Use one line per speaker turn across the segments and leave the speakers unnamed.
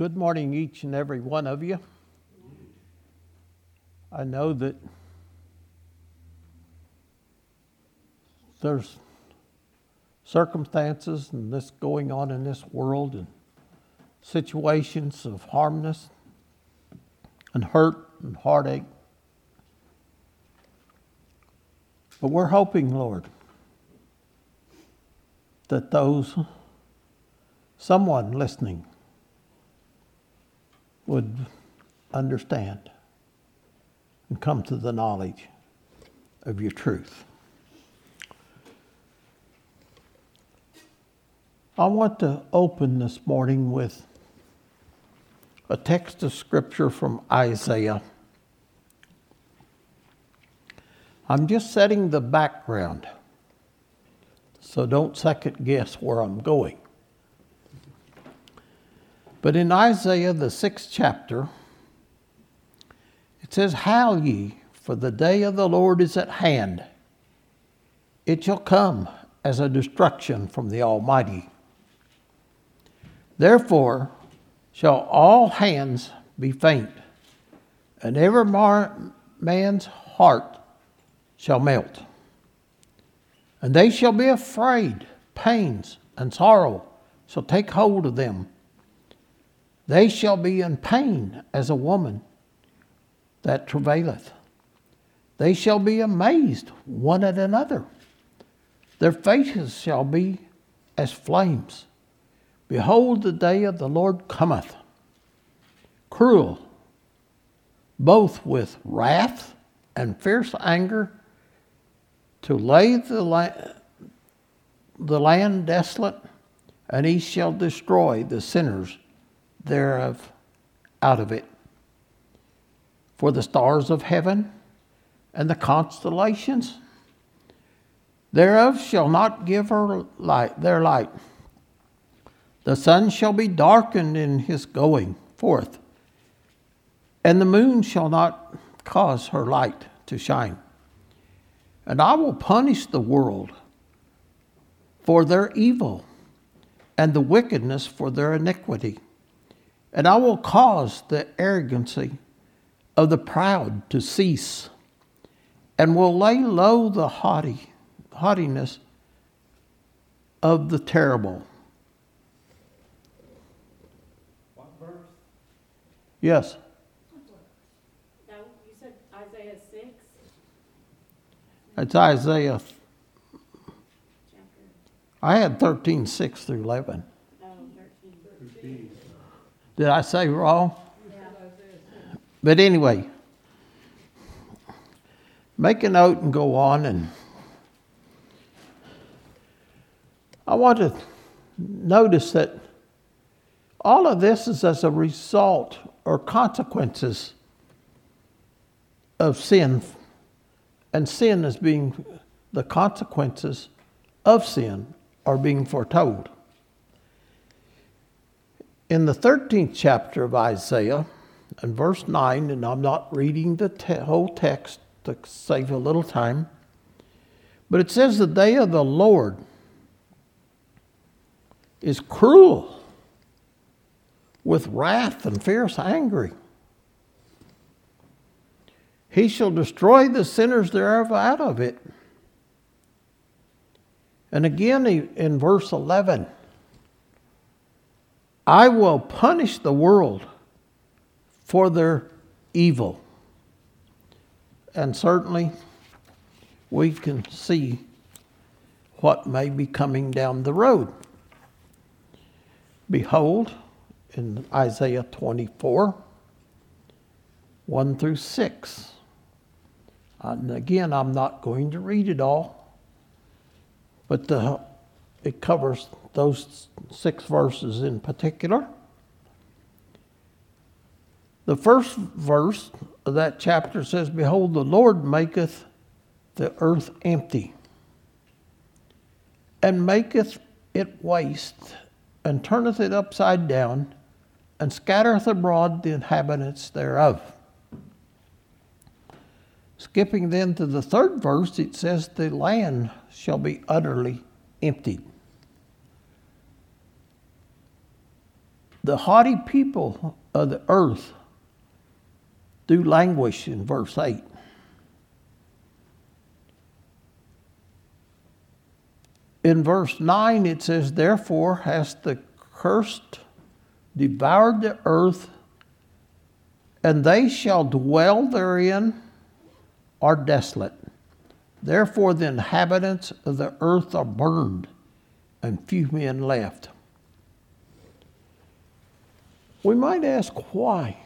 Good morning, each and every one of you. I know that there's circumstances and this going on in this world and situations of harmness and hurt and heartache. But we're hoping, Lord, that those, someone listening, would understand and come to the knowledge of your truth. I want to open this morning with a text of scripture from Isaiah. I'm just setting the background, so don't second guess where I'm going. But in Isaiah, the sixth chapter, it says, Howl ye, for the day of the Lord is at hand. It shall come as a destruction from the Almighty. Therefore shall all hands be faint, and every man's heart shall melt. And they shall be afraid, pains and sorrow shall take hold of them. They shall be in pain as a woman that travaileth. They shall be amazed one at another. Their faces shall be as flames Behold, the day of the Lord cometh, cruel, both with wrath and fierce anger, to lay the, la- the land desolate, and he shall destroy the sinners thereof out of it. For the stars of heaven and the constellations thereof shall not give her light, their light the sun shall be darkened in his going forth, and the moon shall not cause her light to shine. And I will punish the world for their evil and the wickedness for their iniquity. And I will cause the arrogancy of the proud to cease, and will lay low the haughty, haughtiness of the terrible. Yes.
Now, you said Isaiah six,
It's Isaiah. I had 13, 6 through 11. Did I say wrong?
Yeah.
But anyway, make a note and go on. And I want to notice that all of this is as a result or consequences of sin, and sin is being the consequences of sin are being foretold. In the 13th chapter of Isaiah, in verse 9, and I'm not reading the te- whole text to save a little time, but it says, The day of the Lord is cruel with wrath and fierce anger. He shall destroy the sinners thereof out of it. And again in verse 11, I will punish the world for their evil. And certainly we can see what may be coming down the road. Behold, in Isaiah 24, 1 through 6. And again, I'm not going to read it all, but the, it covers those six verses in particular. The first verse of that chapter says, Behold, the Lord maketh the earth empty, and maketh it waste, and turneth it upside down and scattereth abroad the inhabitants thereof. Skipping then to the third verse, it says, The land shall be utterly emptied. The haughty people of the earth do languish in verse 8. In verse 9, it says, Therefore has the cursed devoured the earth, and they shall dwell therein are desolate. Therefore, the inhabitants of the earth are burned, and few men left. We might ask why.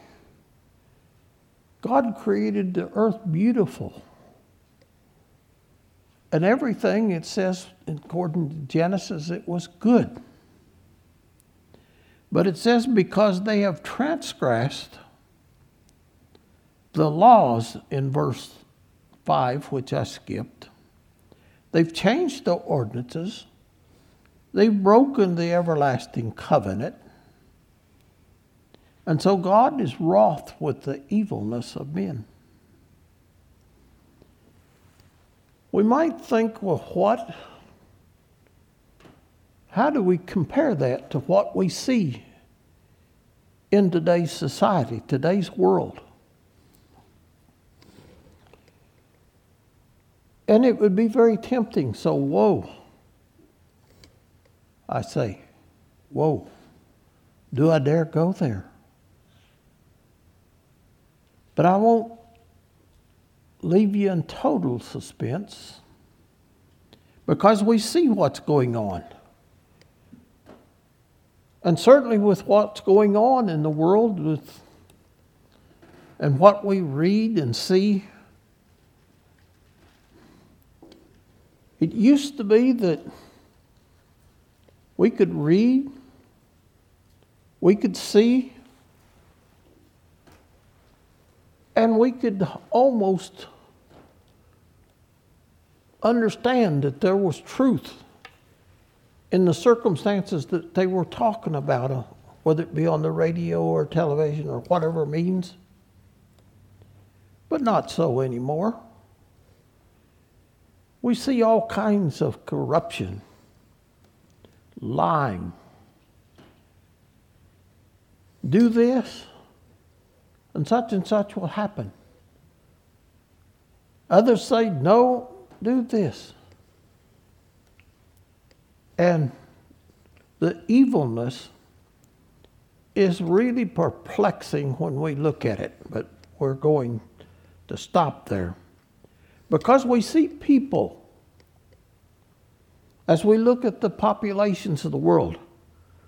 God created the earth beautiful. And everything, it says, according to Genesis, it was good. But it says, because they have transgressed the laws in verse 5, which I skipped, they've changed the ordinances, they've broken the everlasting covenant, and so God is wroth with the evilness of men. We might think, well, what? How do we compare that to what we see in today's society, today's world? And it would be very tempting. So, whoa. I say, whoa. Do I dare go there? But I won't leave you in total suspense because we see what's going on. And certainly with what's going on in the world with and what we read and see it used to be that we could read we could see And we could almost understand that there was truth in the circumstances that they were talking about, uh, whether it be on the radio or television or whatever means. But not so anymore. We see all kinds of corruption, lying. Do this, and such and such will happen. Others say, no, do this. And the evilness is really perplexing when we look at it, but we're going to stop there. Because we see people, as we look at the populations of the world,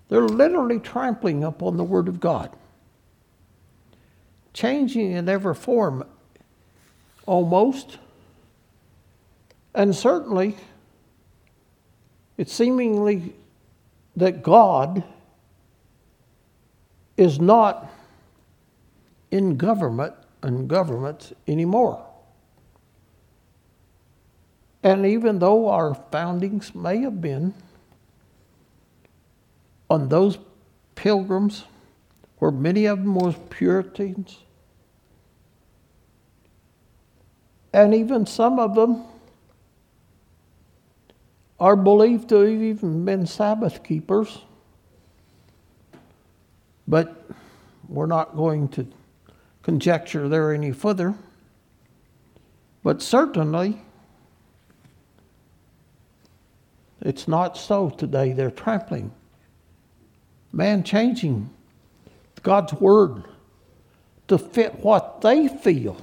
they're literally trampling upon the Word of God changing in every form almost. And certainly, it's seemingly that God is not in government and governments anymore. And even though our foundings may have been on those pilgrims, where many of them were Puritans, and even some of them are believed to have even been Sabbath keepers. But we're not going to conjecture there any further. But certainly, it's not so today. They're trampling. Man changing God's word to fit what they feel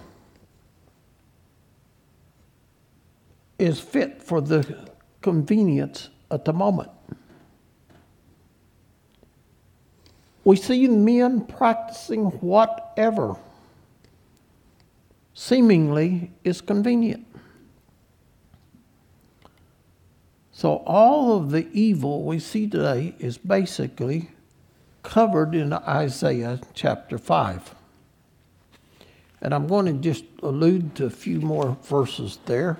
is fit for the convenience at the moment. We see men practicing whatever seemingly is convenient. So, all of the evil we see today is basically covered in Isaiah chapter 5. And I'm going to just allude to a few more verses there.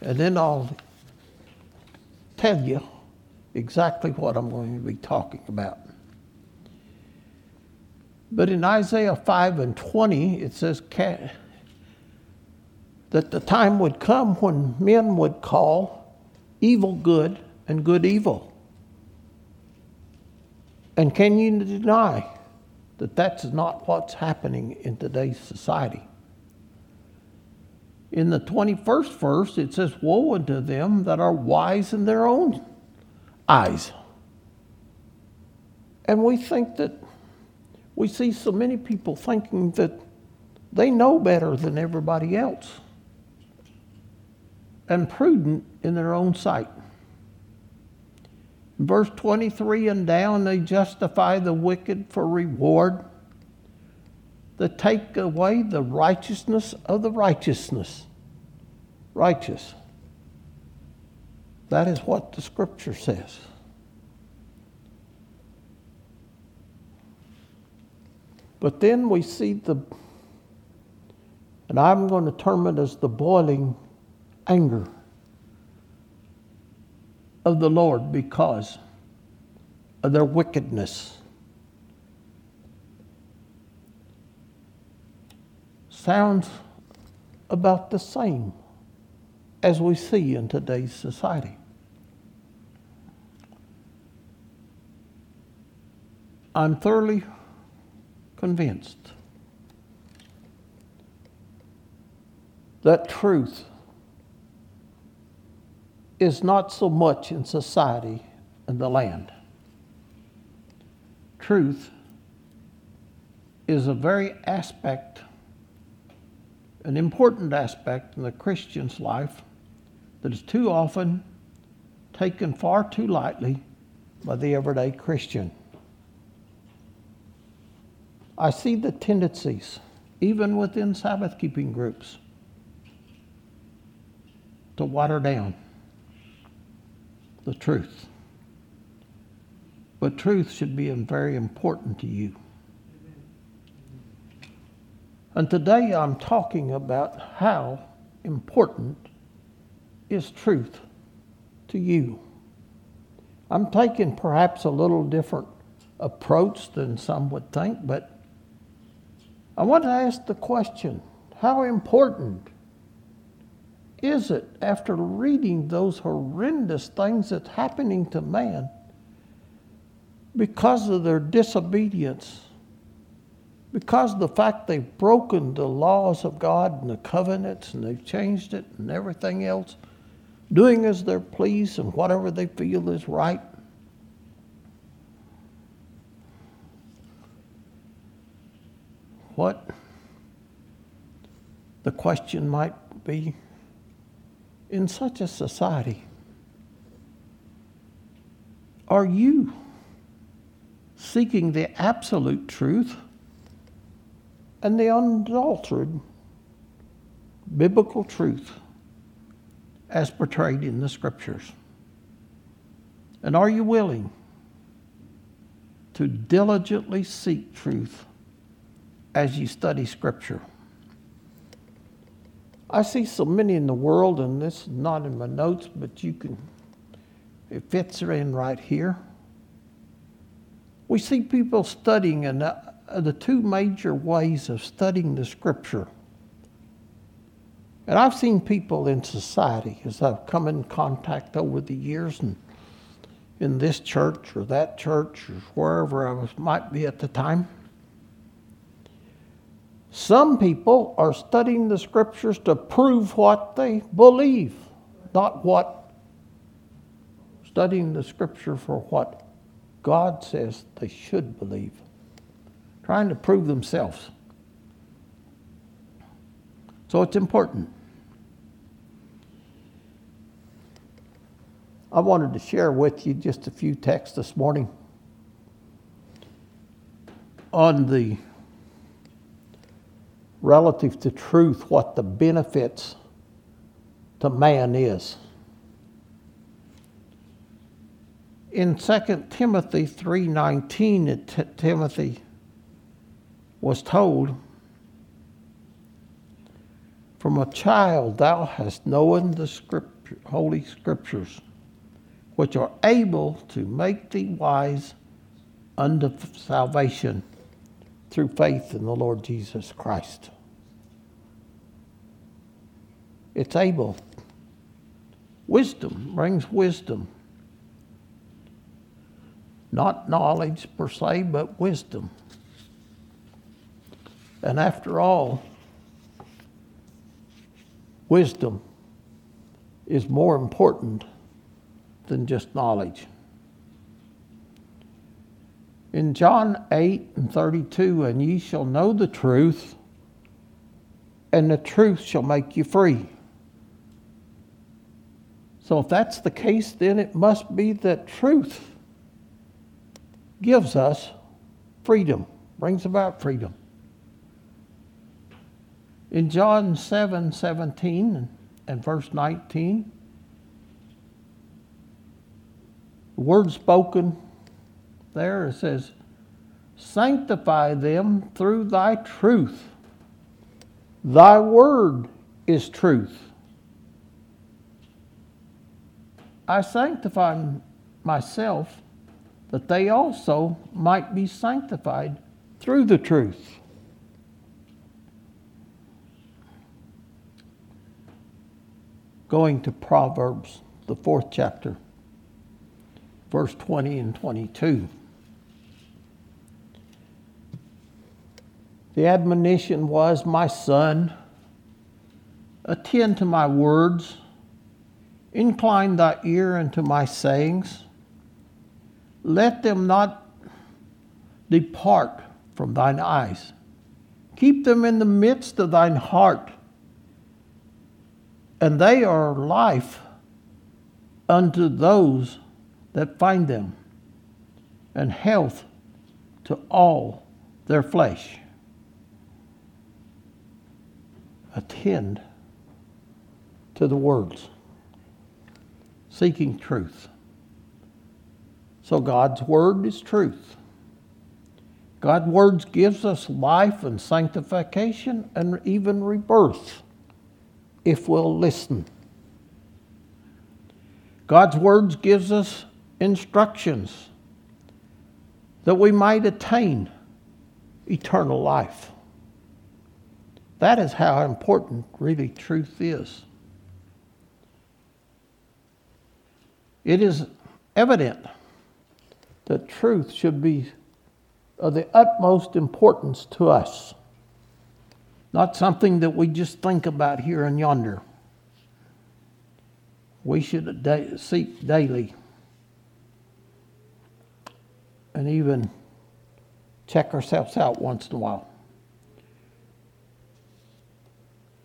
And then I'll tell you exactly what I'm going to be talking about. But in Isaiah 5 and 20, it says that the time would come when men would call evil good and good evil. And can you deny that that's not what's happening in today's society? In the 21st verse, it says, Woe unto them that are wise in their own eyes. And we think that, we see so many people thinking that they know better than everybody else and prudent in their own sight. Verse 23 and down, they justify the wicked for reward, they take away the righteousness of the righteousness. Righteous. That is what the scripture says. But then we see the, and I'm going to term it as the boiling anger of the Lord because of their wickedness. Sounds about the same as we see in today's society. I'm thoroughly convinced that truth is not so much in society and the land. Truth is a very aspect, an important aspect in the Christian's life that is too often taken far too lightly by the everyday Christian. I see the tendencies, even within Sabbath keeping groups, to water down the truth. But truth should be very important to you. And today I'm talking about how important is truth to you. I'm taking perhaps a little different approach than some would think, but I want to ask the question how important is it after reading those horrendous things that's happening to man because of their disobedience, because of the fact they've broken the laws of God and the covenants and they've changed it and everything else, doing as they're pleased and whatever they feel is right? what the question might be in such a society. Are you seeking the absolute truth and the unaltered biblical truth as portrayed in the scriptures? And are you willing to diligently seek truth as you study Scripture. I see so many in the world, and this is not in my notes, but you can, it fits in right here. We see people studying, uh, Uh, the two major ways of studying the Scripture. And I've seen people in society as I've come in contact over the years, and in this church or that church or wherever I was, might be at the time some people are studying the scriptures to prove what they believe, not what, studying the scripture for what God says they should believe, trying to prove themselves. So it's important. I wanted to share with you just a few texts this morning on the relative to truth what the benefits to man is. In 2 Timothy 3:19 T- Timothy was told from a child thou hast known the scripture, holy scriptures which are able to make thee wise unto salvation through faith in the Lord Jesus Christ. It's able. Wisdom brings wisdom. Not knowledge per se, but wisdom. And after all, wisdom is more important than just knowledge. In John 8 and 32, and ye shall know the truth, and the truth shall make you free. So, if that's the case, then it must be that truth gives us freedom, brings about freedom. In John 7 17 and verse 19, the word spoken there it says, Sanctify them through thy truth. Thy word is truth. I sanctify myself that they also might be sanctified through the truth. Going to Proverbs, the fourth chapter, verse 20 and 22. The admonition was, My son, attend to my words, incline thy ear unto my sayings. Let them not depart from thine eyes. Keep them in the midst of thine heart, and they are life unto those that find them, and health to all their flesh. Attend to the words, seeking truth. So God's word is truth. God's words gives us life and sanctification and even rebirth if we'll listen. God's words gives us instructions that we might attain eternal life. That is how important really truth is. It is evident that truth should be of the utmost importance to us, not something that we just think about here and yonder. We should seek daily and even check ourselves out once in a while.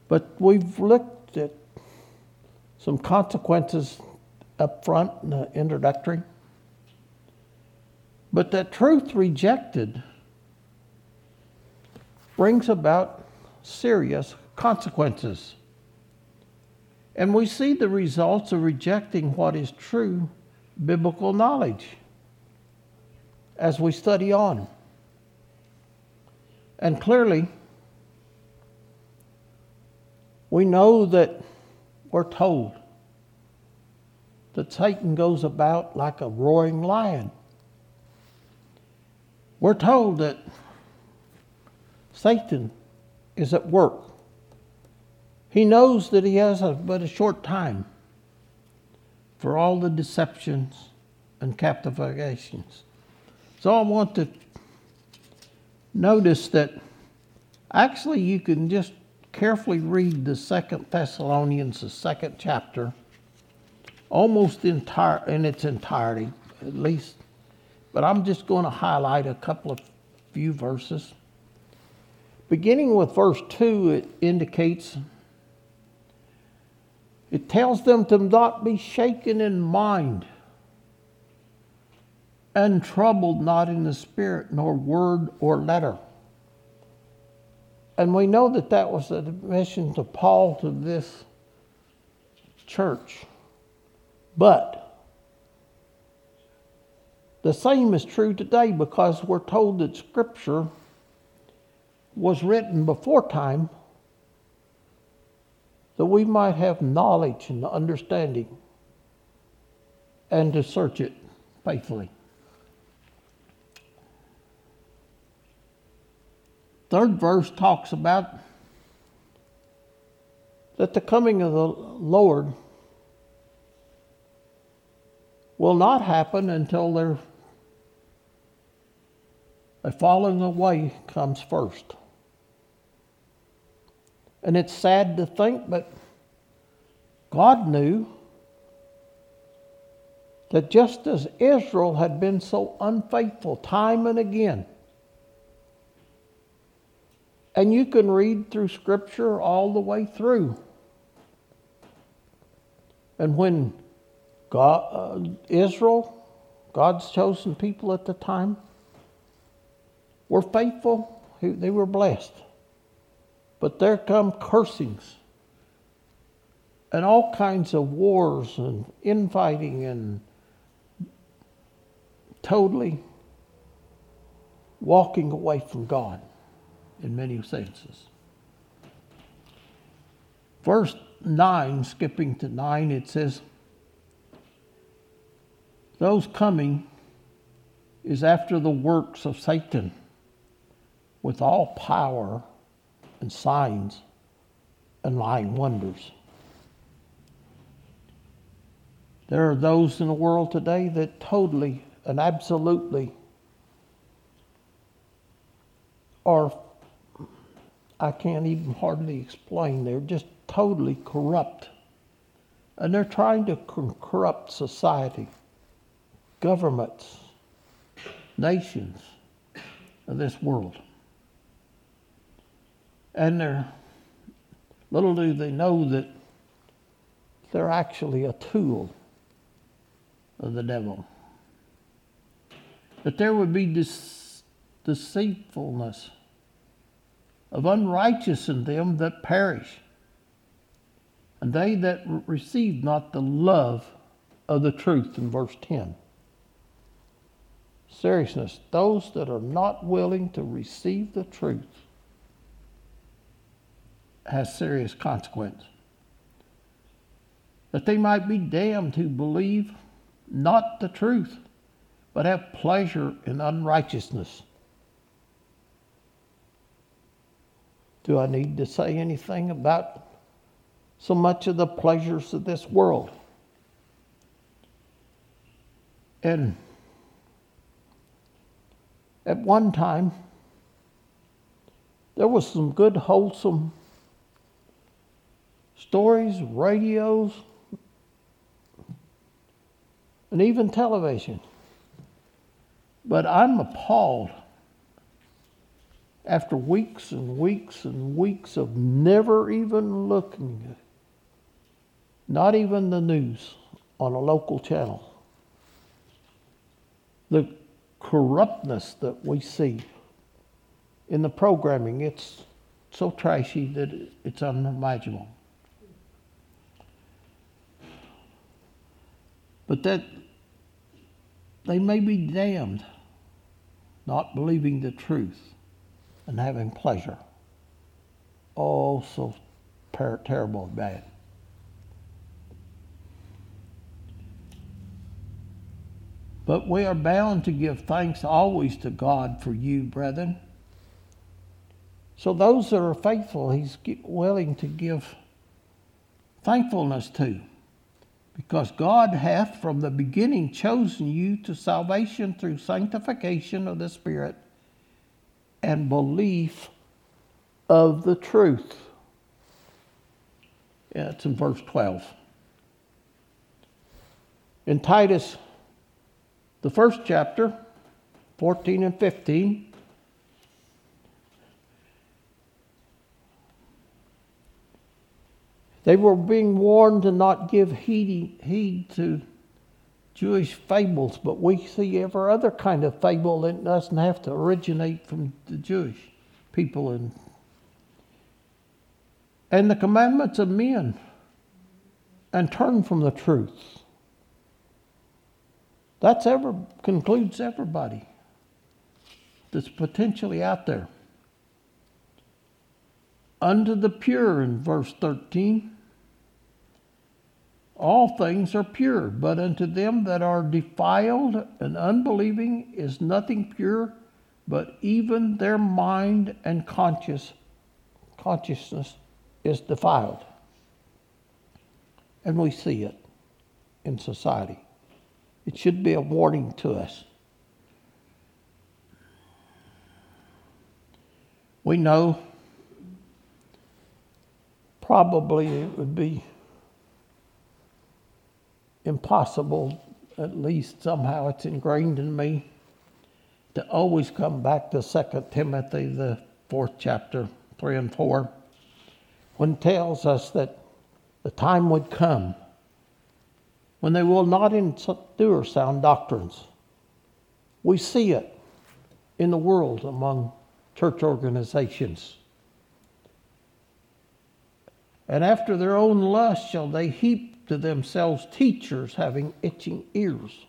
But we've looked at some consequences up front in the introductory. But that truth rejected brings about serious consequences. And we see the results of rejecting what is true biblical knowledge as we study on. And clearly, we know that we're told that Satan goes about like a roaring lion. We're told that Satan is at work. He knows that he has a, but a short time for all the deceptions and captivations. So I want to notice that actually you can just carefully read the Second Thessalonians, the second chapter, almost entire in its entirety, at least. But I'm just going to highlight a couple of few verses. Beginning with verse 2, it indicates, it tells them to not be shaken in mind and troubled not in the spirit, nor word or letter. And we know that that was a mission to Paul to this church. But the same is true today because we're told that Scripture was written before time that we might have knowledge and understanding and to search it faithfully. Third verse talks about that the coming of the Lord will not happen until there a falling away comes first. And it's sad to think, but God knew that just as Israel had been so unfaithful time and again, and you can read through Scripture all the way through. And when God, uh, Israel, God's chosen people at the time, were faithful, they were blessed. But there come cursings and all kinds of wars and infighting and totally walking away from God in many senses. Verse 9, skipping to 9, it says, Those coming is after the works of Satan with all power and signs and lying wonders. There are those in the world today that totally and absolutely are I can't even hardly explain. They're just totally corrupt. And they're trying to corrupt society, governments, nations of this world. And they're, little do they know that they're actually a tool of the devil. That there would be this deceitfulness of unrighteous in them that perish, and they that receive not the love of the truth in verse 10. Seriousness, those that are not willing to receive the truth has serious consequence. That they might be damned who believe not the truth, but have pleasure in unrighteousness Do I need to say anything about so much of the pleasures of this world? And at one time, there was some good, wholesome stories, radios, and even television. But I'm appalled after weeks and weeks and weeks of never even looking, not even the news on a local channel, the corruptness that we see in the programming, it's so trashy that it's unimaginable. But that they may be damned not believing the truth and having pleasure. Oh, so ter- terrible and bad. But we are bound to give thanks always to God for you, brethren. So those that are faithful, He's willing to give thankfulness to. Because God hath from the beginning chosen you to salvation through sanctification of the Spirit and belief of the truth. Yeah, it's in verse 12. In Titus, the first chapter, 14 and 15, they were being warned to not give heed, heed to Jewish fables, but we see every other kind of fable that doesn't have to originate from the Jewish people and and the commandments of men and turn from the truth. That's ever concludes everybody that's potentially out there. Unto the pure in verse 13 all things are pure, but unto them that are defiled and unbelieving is nothing pure, but even their mind and conscious, consciousness is defiled. And we see it in society. It should be a warning to us. We know probably it would be impossible, at least somehow it's ingrained in me, to always come back to 2 Timothy, the fourth chapter, 3 and 4, when it tells us that the time would come when they will not endure sound doctrines. We see it in the world among church organizations. And after their own lust shall they heap to themselves teachers having itching ears.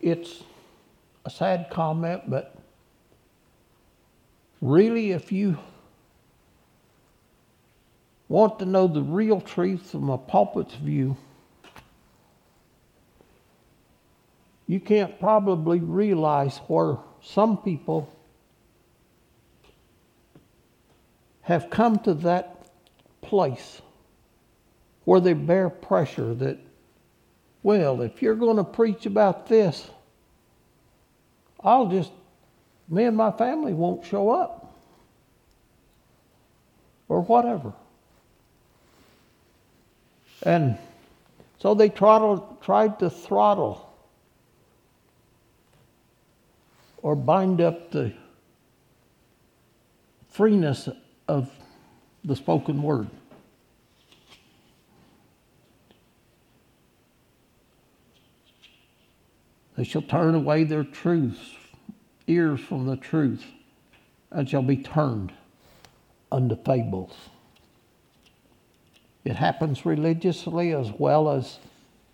It's a sad comment, but really, if you want to know the real truth from a pulpit's view, you can't probably realize where some people have come to that place where they bear pressure that well, if you're going to preach about this, I'll just, me and my family won't show up. Or whatever. And so they throttled, tried to throttle or bind up the freeness of the spoken word. They shall turn away their truths, ears from the truth, and shall be turned unto fables. It happens religiously as well as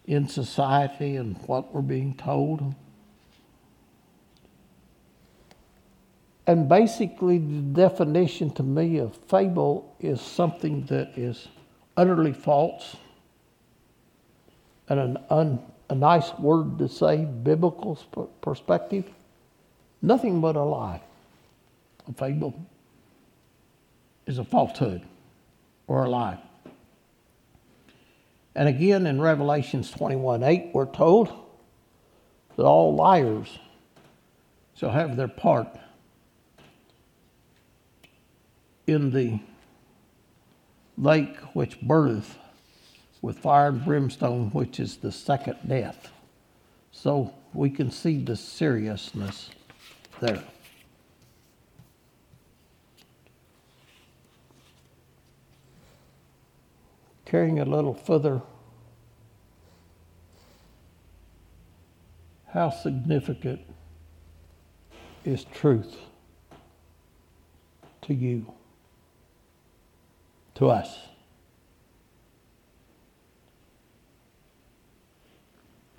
in society and what we're being told. And basically, the definition to me of fable is something that is utterly false and an un, a nice word to say, biblical perspective, nothing but a lie. A fable is a falsehood or a lie. And again in Revelations 21 8, we're told that all liars shall have their part in the lake which burneth with fire and brimstone, which is the second death. So we can see the seriousness there. Carrying a little further, how significant is truth to you, to us?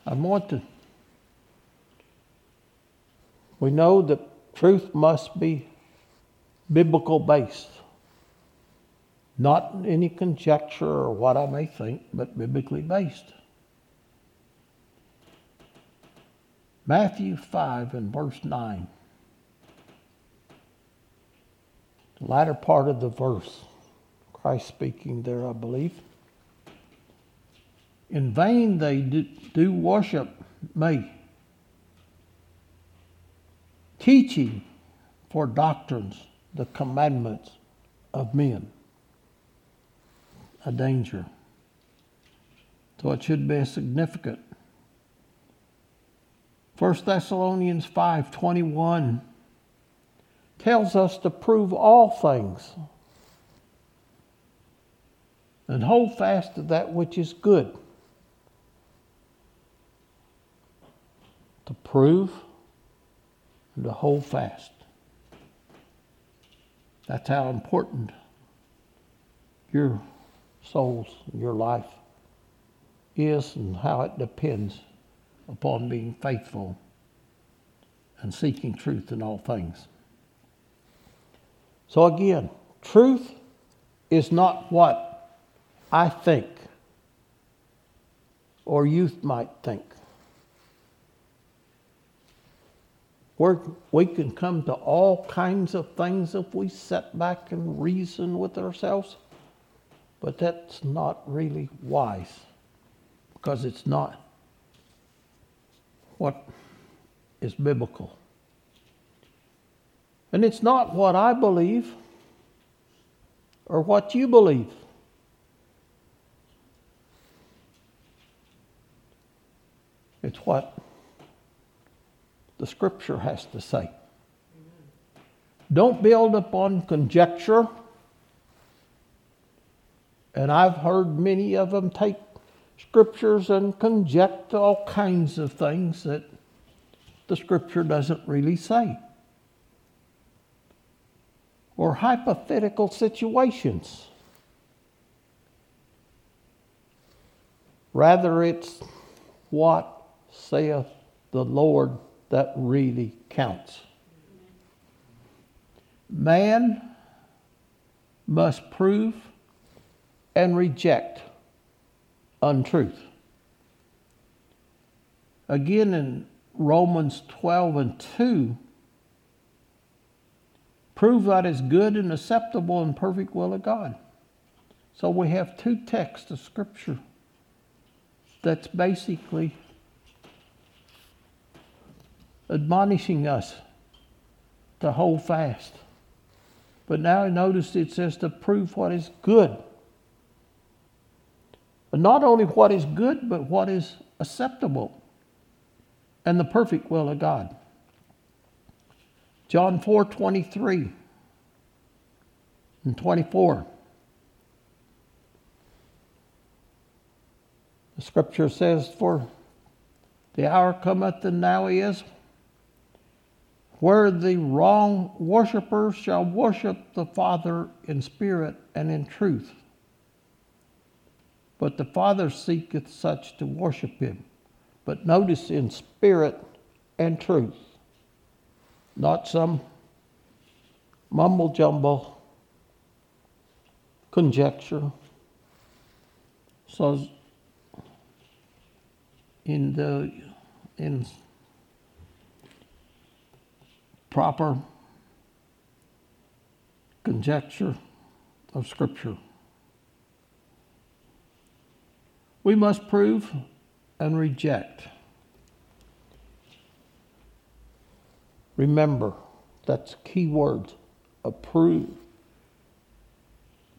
I want to. We know that truth must be biblical based, not any conjecture or what I may think, but biblically based. Matthew 5 and verse 9. The latter part of the verse, Christ speaking there, I believe. In vain they do do worship me, teaching for doctrines the commandments of men. A danger. So it should be significant. 1 Thessalonians 5:21 tells us to prove all things and hold fast to that which is good. to prove and to hold fast. That's how important your souls, your life is, and how it depends upon being faithful and seeking truth in all things. So, again, truth is not what I think or youth might think. where we can come to all kinds of things if we sit back and reason with ourselves. But that's not really wise because it's not what is biblical. And it's not what I believe or what you believe. It's what the scripture has to say. Don't build upon conjecture. And I've heard many of them take scriptures and conject all kinds of things that the scripture doesn't really say. Or hypothetical situations. Rather, it's what saith the Lord that really counts. Man must prove and reject untruth. Again, in Romans 12 and 2, prove that is good and acceptable and perfect will of God. So we have two texts of Scripture that's basically admonishing us to hold fast. But now notice it says to prove what is good. Not only what is good, but what is acceptable and the perfect will of God. John 4 23 and 24. The scripture says, For the hour cometh and now he is where the wrong worshippers shall worship the Father in spirit and in truth. But the Father seeketh such to worship him. But notice in spirit and truth, not some mumble jumble conjecture. So in the in proper conjecture of Scripture. We must prove and reject. Remember, that's key words. Approve.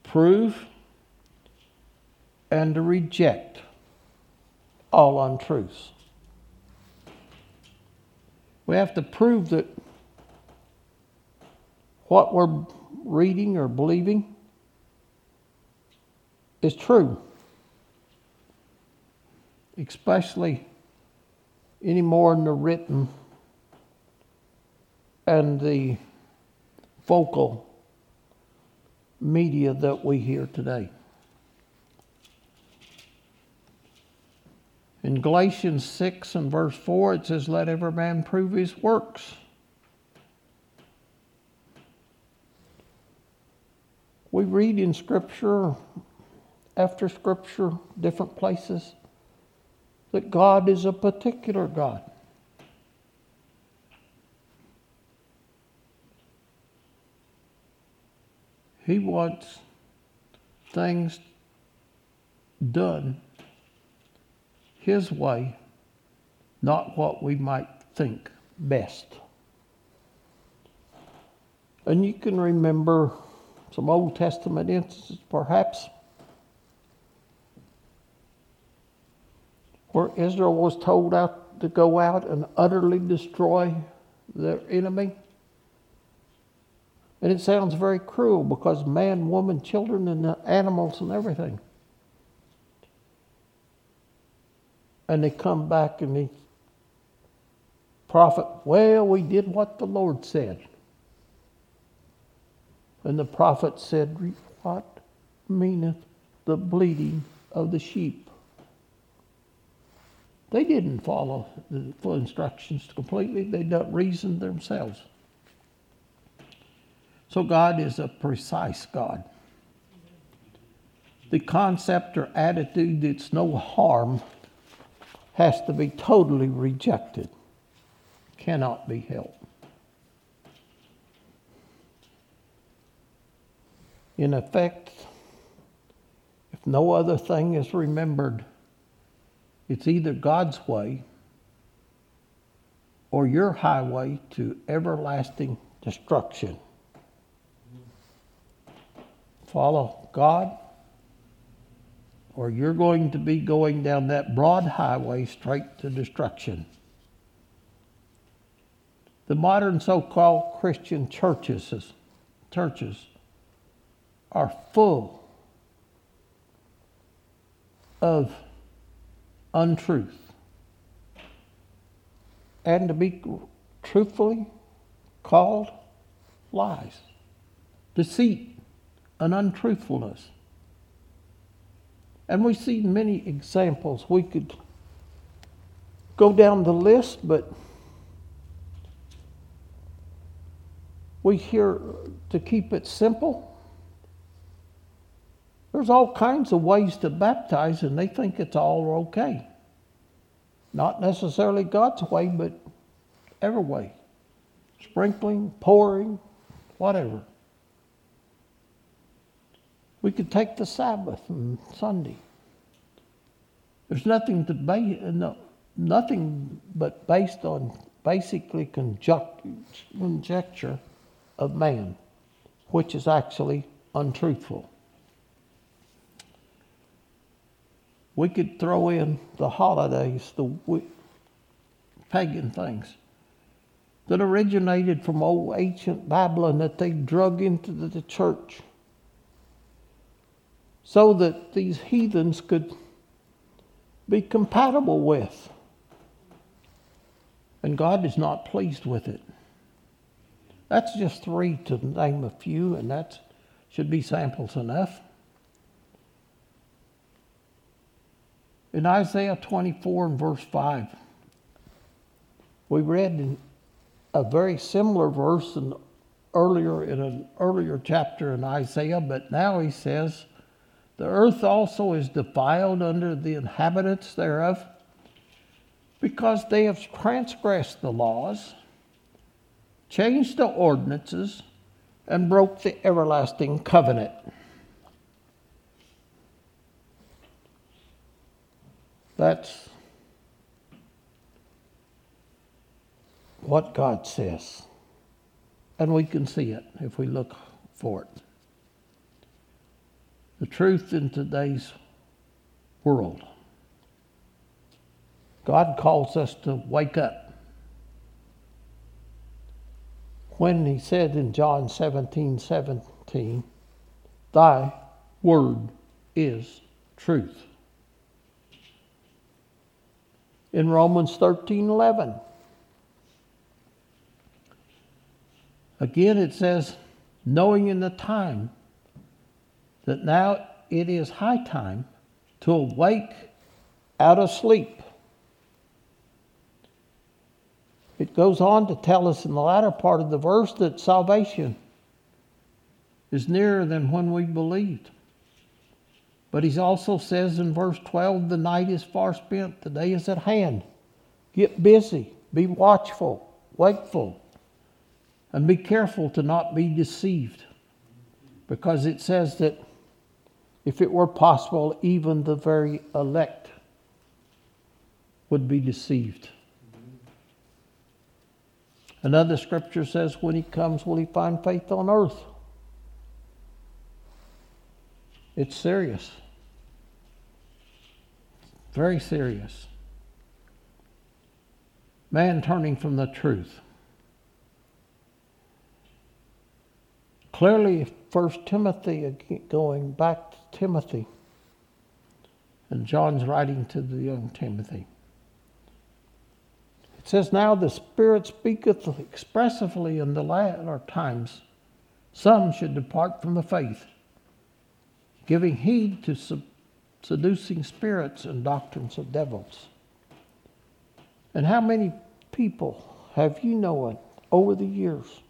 Prove and to reject all untruths. We have to prove that what we're reading or believing is true, especially any more in the written and the vocal media that we hear today. In Galatians 6 and verse 4, it says, Let every man prove his works. We read in Scripture, after Scripture, different places, that God is a particular God. He wants things done His way, not what we might think best. And you can remember some Old Testament instances, perhaps, where Israel was told out to go out and utterly destroy their enemy. And it sounds very cruel because man, woman, children, and animals and everything. And they come back and the prophet, well, we did what the Lord said. And the prophet said, What meaneth the bleating of the sheep? They didn't follow the full instructions completely, they don't reason themselves. So God is a precise God. The concept or attitude that's no harm has to be totally rejected, cannot be held. In effect, if no other thing is remembered, it's either God's way or your highway to everlasting destruction. Follow God, or you're going to be going down that broad highway straight to destruction. The modern so called Christian churches, churches are full of untruth. And to be truthfully called lies, deceit, and untruthfulness. And we see many examples. We could go down the list, but we hear to keep it simple. There's all kinds of ways to baptize, and they think it's all okay. Not necessarily God's way, but every way sprinkling, pouring, whatever. We could take the Sabbath and Sunday. There's nothing to base, no, nothing but based on basically conjecture of man, which is actually untruthful. We could throw in the holidays, the pagan things that originated from old ancient Babylon that they drug into the church so that these heathens could be compatible with. And God is not pleased with it. That's just three to name a few, and that should be samples enough. In Isaiah 24 and verse 5, we read a very similar verse in earlier in an earlier chapter in Isaiah, but now he says, The earth also is defiled under the inhabitants thereof, because they have transgressed the laws changed the ordinances, and broke the everlasting covenant. That's what God says. And we can see it if we look for it. The truth in today's world. God calls us to wake up when he said in John 17 17, Thy word is truth. In Romans 13 11, again it says, Knowing in the time that now it is high time to awake out of sleep It goes on to tell us in the latter part of the verse that salvation is nearer than when we believed. But he also says in verse 12, the night is far spent, the day is at hand. Get busy, be watchful, wakeful, and be careful to not be deceived. Because it says that if it were possible, even the very elect would be deceived. Another scripture says, When he comes, will he find faith on earth? It's serious. Very serious. Man turning from the truth. Clearly, First Timothy, going back to Timothy, and John's writing to the young Timothy It says, Now the Spirit speaketh expressively in the latter times, some should depart from the faith, giving heed to sub- seducing spirits and doctrines of devils. And how many people have you known over the years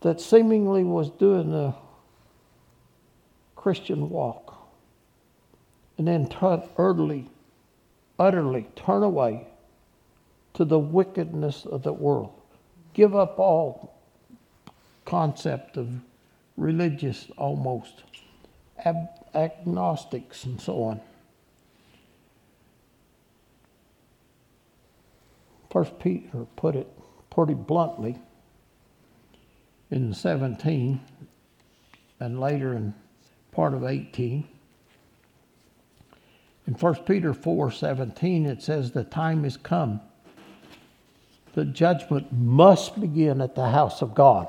that seemingly was doing the Christian walk and then turn, utterly, utterly turn away to the wickedness of the world. Give up all concept of religious almost ab- agnostics and so on. First Peter put it pretty bluntly in 17 and later in part of 18. In 1 Peter 4:17 it says the time is come. The judgment must begin at the house of God.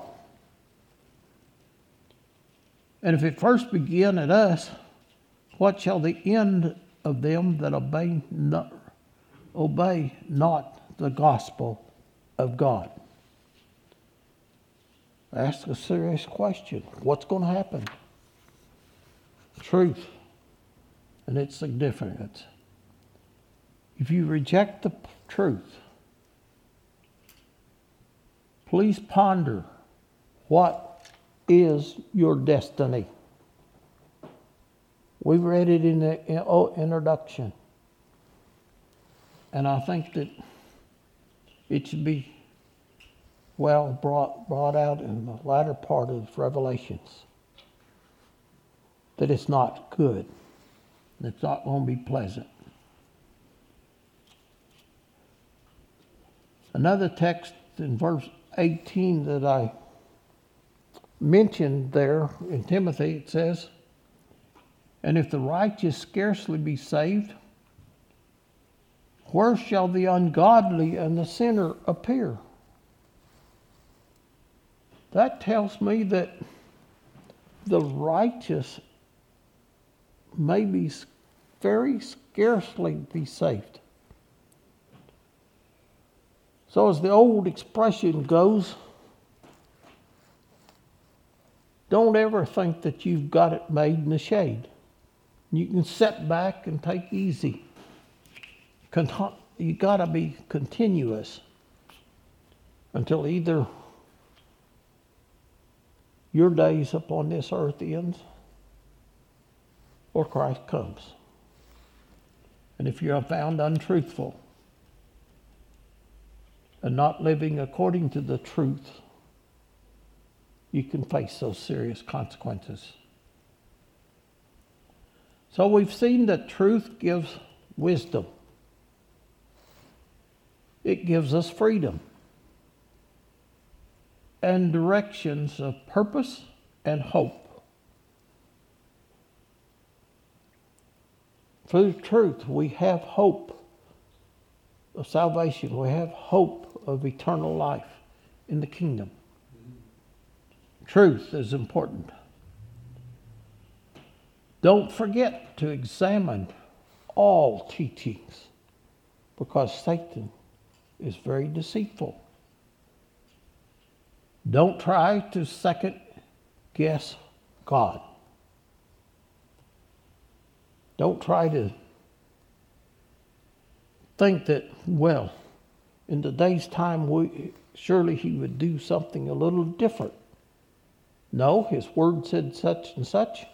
And if it first begin at us, what shall the end of them that obey not, obey not the gospel of God? Ask a serious question. What's going to happen? Truth and its significance. If you reject the truth, please ponder what is your destiny. We've read it in the oh, introduction. And I think that it should be well brought, brought out in the latter part of Revelations that it's not good. It's not going to be pleasant. Another text in verse 18 that I mentioned there in Timothy, it says, And if the righteous scarcely be saved, where shall the ungodly and the sinner appear? That tells me that the righteous may be very scarcely be saved. So, as the old expression goes, don't ever think that you've got it made in the shade. You can sit back and take easy. You got to be continuous until either your days upon this earth ends or Christ comes. And if you are found untruthful and not living according to the truth, you can face those serious consequences. So we've seen that truth gives wisdom. It gives us freedom and directions of purpose and hope. Through truth, we have hope of salvation. We have hope of eternal life in the kingdom. Truth is important. Don't forget to examine all teachings because Satan is very deceitful. Don't try to second guess God. Don't try to think that, well, in today's time, we, surely he would do something a little different. No, his word said such and such.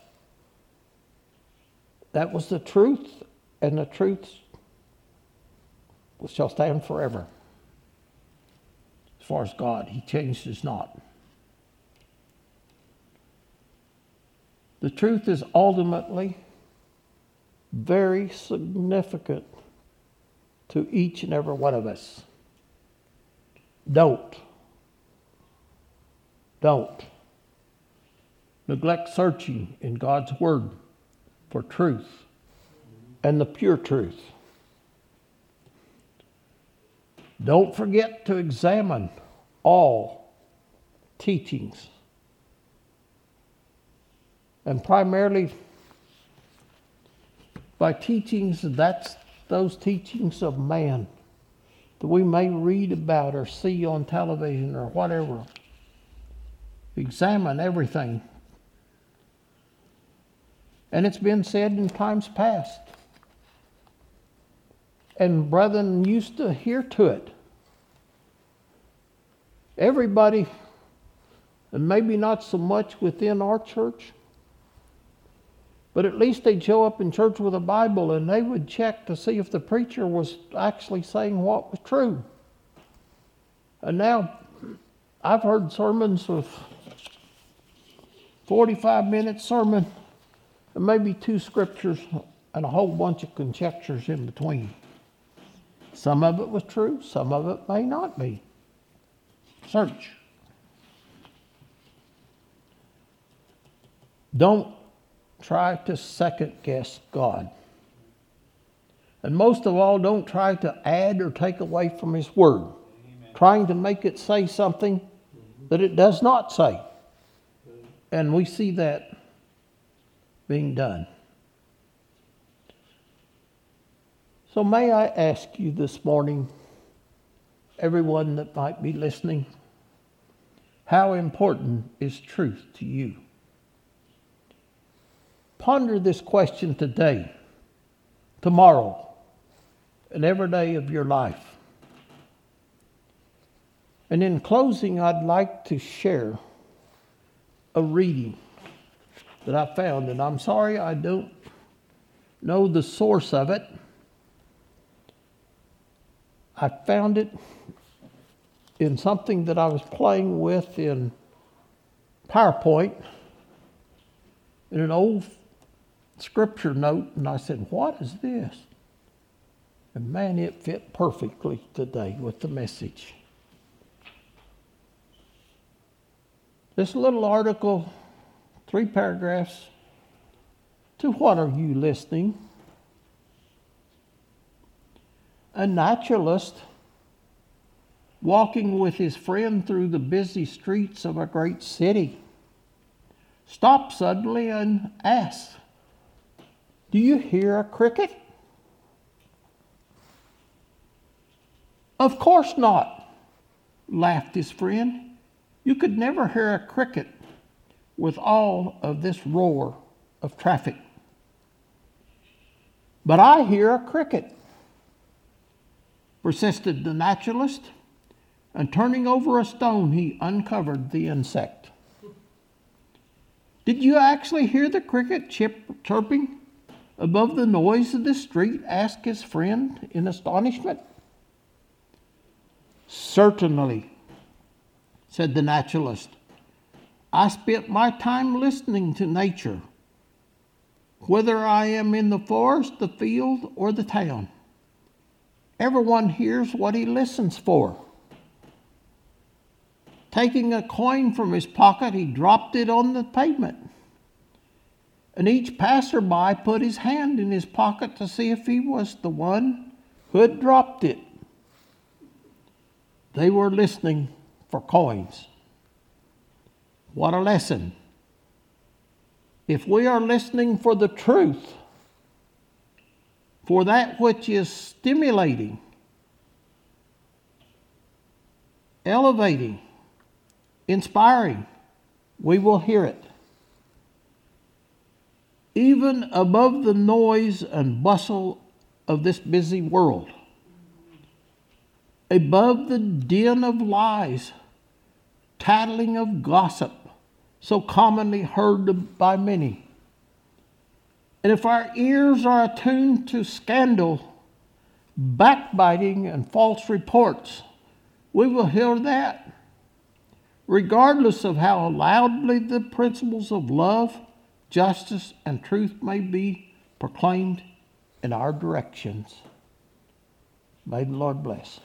That was the truth, and the truth shall stand forever. As far as God, he changes not. The truth is ultimately very significant to each and every one of us. Don't, don't neglect searching in God's Word for truth and the pure truth. Don't forget to examine all teachings and primarily by teachings that's those teachings of man that we may read about or see on television or whatever. Examine everything. And it's been said in times past. And brethren used to hear to it. Everybody, and maybe not so much within our church, but at least they'd show up in church with a Bible and they would check to see if the preacher was actually saying what was true. And now I've heard sermons of 45 minute sermon and maybe two scriptures and a whole bunch of conjectures in between. Some of it was true, some of it may not be. Search. Don't try to second guess God. And most of all, don't try to add or take away from His Word, trying to make it say something that it does not say. And we see that being done. So, may I ask you this morning, everyone that might be listening, how important is truth to you? Ponder this question today, tomorrow, and every day of your life. And in closing, I'd like to share a reading that I found, and I'm sorry I don't know the source of it. I found it in something that I was playing with in PowerPoint in an old scripture note, and I said, What is this? And man, it fit perfectly today with the message. This little article, three paragraphs. To what are you listening? A naturalist walking with his friend through the busy streets of a great city stops suddenly and asks, Do you hear a cricket? Of course not, laughed his friend. You could never hear a cricket with all of this roar of traffic. But I hear a cricket persisted the naturalist, and turning over a stone, he uncovered the insect. Did you actually hear the cricket chip, chirping above the noise of the street? asked his friend in astonishment. Certainly, said the naturalist. I spent my time listening to nature, whether I am in the forest, the field, or the town. Everyone hears what he listens for. Taking a coin from his pocket, he dropped it on the pavement. And each passerby put his hand in his pocket to see if he was the one who had dropped it. They were listening for coins. What a lesson. If we are listening for the truth, for that which is stimulating, elevating, inspiring, we will hear it. Even above the noise and bustle of this busy world, above the din of lies, tattling of gossip, so commonly heard by many and if our ears are attuned to scandal, backbiting, and false reports, we will hear that. Regardless of how loudly the principles of love, justice, and truth may be proclaimed in our directions. May the Lord bless.